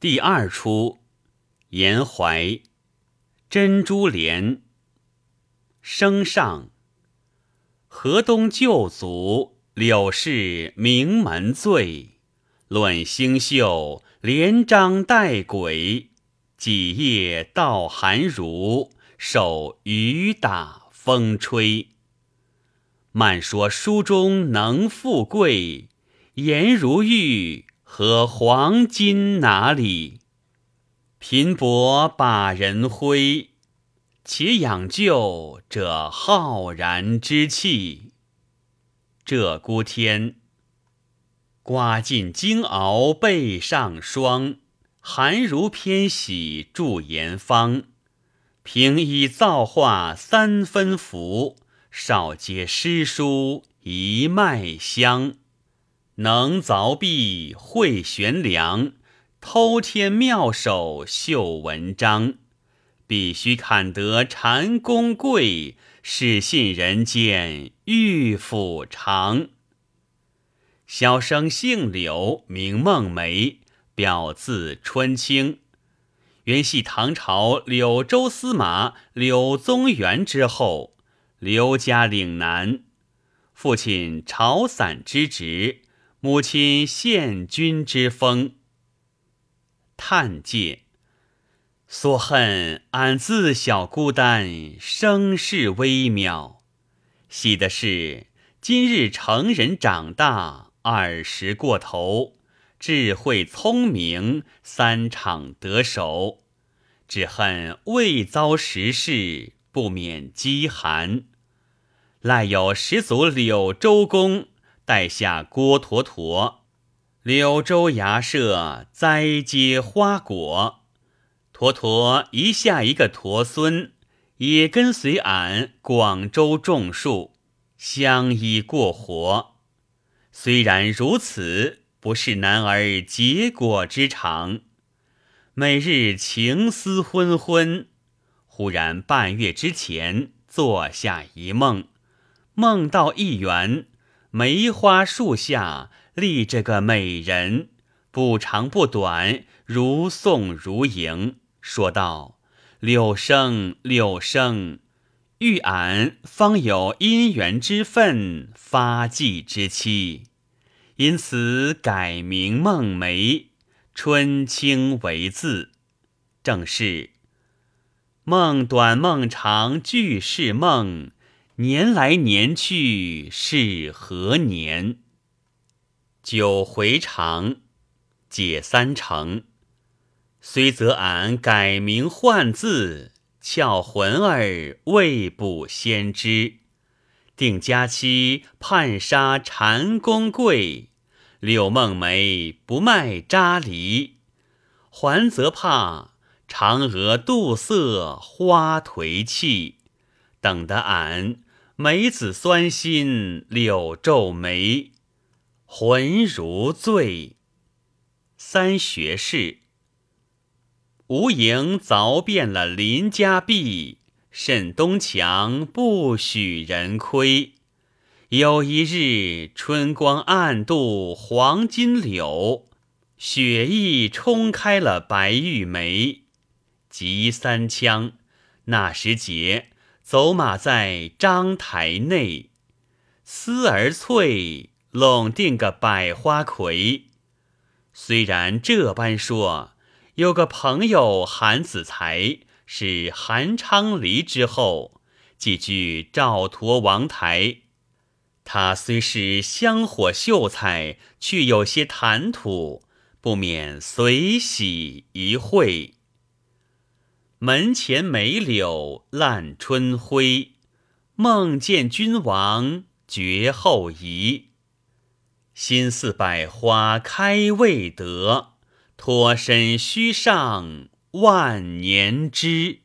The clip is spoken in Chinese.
第二出，颜怀珍珠帘。升上，河东旧祖，柳氏名门醉。论星宿，连章带鬼。几夜到寒如，受雨打风吹。漫说书中能富贵，颜如玉。和黄金哪里？贫薄把人挥，且养就这浩然之气。鹧鸪天，刮尽惊鳌背上霜。寒如偏喜驻严方，平一造化三分福。少接诗书一脉香。能凿壁会悬梁，偷天妙手绣文章。必须砍得蟾宫贵，始信人间玉府长。小生姓柳，名梦梅，表字春清，原系唐朝柳州司马柳宗元之后，刘家岭南，父亲朝散之职。母亲献君之风，叹介所恨俺自小孤单，生世微渺。喜的是今日成人长大，二十过头，智慧聪明，三场得手。只恨未遭时事，不免饥寒。赖有始祖柳州公。带下郭橐驼，柳州衙舍栽接花果。橐驼一下一个驼孙，也跟随俺广州种树，相依过活。虽然如此，不是男儿结果之长。每日情思昏昏，忽然半月之前，做下一梦，梦到一园。梅花树下立着个美人，不长不短，如颂如迎，说道：“柳生，柳生，遇俺方有姻缘之分，发迹之期，因此改名梦梅，春清为字。正是梦短梦长，俱是梦。”年来年去是何年？九回肠，解三成。虽则俺改名换字，俏魂儿未卜先知。定佳期盼杀蟾宫贵，柳梦梅不卖扎梨。还则怕嫦娥妒色花颓气，等得俺。梅子酸心柳皱眉，魂如醉。三学士，吴营凿遍了邻家壁，甚东墙不许人窥。有一日春光暗度黄金柳，雪意冲开了白玉梅。急三枪，那时节。走马在章台内，丝儿翠，拢定个百花魁。虽然这般说，有个朋友韩子才，是韩昌黎之后，寄居赵佗王台。他虽是香火秀才，却有些谈吐，不免随喜一会。门前梅柳烂春晖，梦见君王绝后仪。心似百花开未得，脱身须上万年枝。